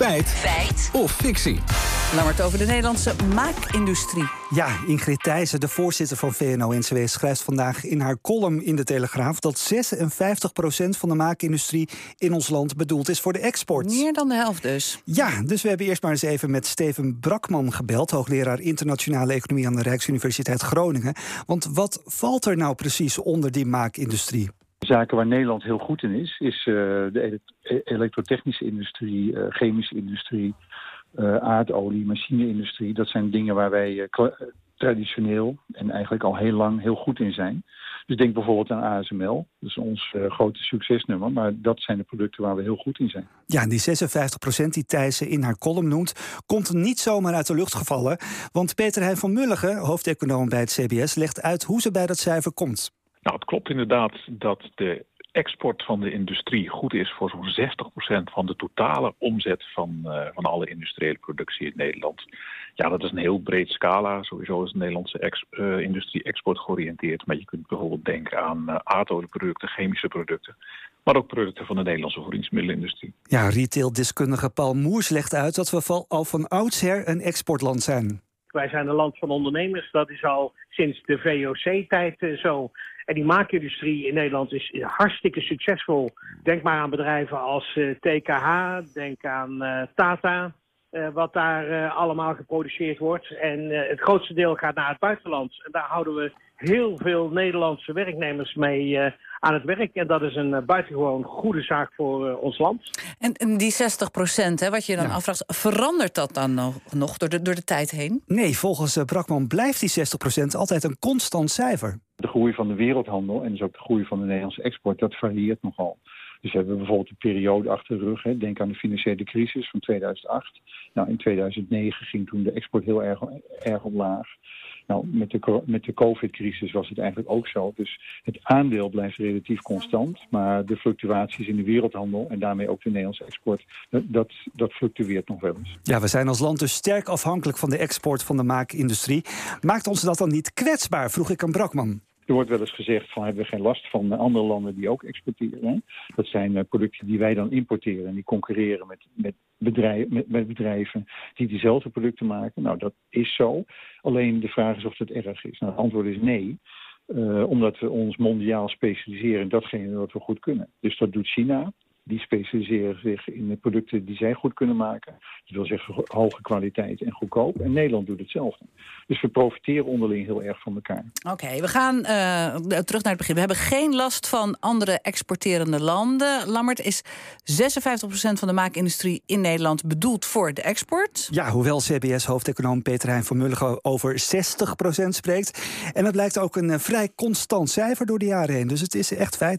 Feit. Feit. Of fictie. Lammert over de Nederlandse maakindustrie. Ja, Ingrid Thijssen, de voorzitter van VNO-NCW, schrijft vandaag in haar column in de Telegraaf dat 56% van de maakindustrie in ons land bedoeld is voor de export. Meer dan de helft dus. Ja, dus we hebben eerst maar eens even met Steven Brakman gebeld, hoogleraar internationale economie aan de Rijksuniversiteit Groningen. Want wat valt er nou precies onder die maakindustrie? Zaken waar Nederland heel goed in is, is uh, de elektrotechnische industrie, uh, chemische industrie, uh, aardolie, machine-industrie. Dat zijn dingen waar wij traditioneel en eigenlijk al heel lang heel goed in zijn. Dus denk bijvoorbeeld aan ASML. Dat is ons grote succesnummer. Maar dat zijn de producten waar we heel goed in zijn. Ja, en die 56% die Thijssen in haar column noemt... komt niet zomaar uit de lucht gevallen. Want Peter Heijn van Mulligen, hoofdeconoom bij het CBS... legt uit hoe ze bij dat cijfer komt. Nou, het klopt inderdaad dat de export van de industrie goed is voor zo'n 60% van de totale omzet van, uh, van alle industriële productie in Nederland. Ja, dat is een heel breed scala. Sowieso is de Nederlandse ex, uh, industrie export georiënteerd. Maar je kunt bijvoorbeeld denken aan uh, aardolieproducten, chemische producten. Maar ook producten van de Nederlandse voedingsmiddelenindustrie. Ja, retaildeskundige Paul Moers legt uit dat we al van oudsher een exportland zijn. Wij zijn een land van ondernemers. Dat is al sinds de VOC-tijd uh, zo. En die maakindustrie in Nederland is hartstikke succesvol. Denk maar aan bedrijven als TKH, denk aan uh, Tata, wat daar allemaal geproduceerd wordt. En het grootste deel gaat naar het buitenland. En daar houden we heel veel Nederlandse werknemers mee aan het werk. En dat is een buitengewoon goede zaak voor ons land. En, en die 60 procent, wat je dan ja. afvraagt, verandert dat dan nog, nog door, de, door de tijd heen? Nee, volgens Brakman blijft die 60 procent altijd een constant cijfer. De groei van de wereldhandel en dus ook de groei van de Nederlandse export, dat varieert nogal. Dus we hebben bijvoorbeeld een periode achter de rug. Hè. Denk aan de financiële crisis van 2008. Nou, in 2009 ging toen de export heel erg, erg omlaag. Nou, met de, met de COVID-crisis was het eigenlijk ook zo. Dus het aandeel blijft relatief constant. Maar de fluctuaties in de wereldhandel en daarmee ook de Nederlandse export, dat, dat fluctueert nog wel eens. Ja, we zijn als land dus sterk afhankelijk van de export van de maakindustrie. Maakt ons dat dan niet kwetsbaar, vroeg ik aan Brakman. Er wordt wel eens gezegd van hebben we geen last van andere landen die ook exporteren. Dat zijn uh, producten die wij dan importeren en die concurreren met, met, met, met bedrijven die diezelfde producten maken. Nou, dat is zo. Alleen de vraag is of het erg is. Nou, het antwoord is nee. Uh, omdat we ons mondiaal specialiseren in datgene wat we goed kunnen. Dus dat doet China. Die specialiseren zich in de producten die zij goed kunnen maken. Dat wil zeggen hoge kwaliteit en goedkoop. En Nederland doet hetzelfde. Dus we profiteren onderling heel erg van elkaar. Oké, okay, we gaan uh, terug naar het begin. We hebben geen last van andere exporterende landen. Lammert, is 56% van de maakindustrie in Nederland bedoeld voor de export? Ja, hoewel CBS-hoofdeconoom Peter Heijn van Mulligen over 60% spreekt. En dat blijkt ook een uh, vrij constant cijfer door de jaren heen. Dus het is echt feit.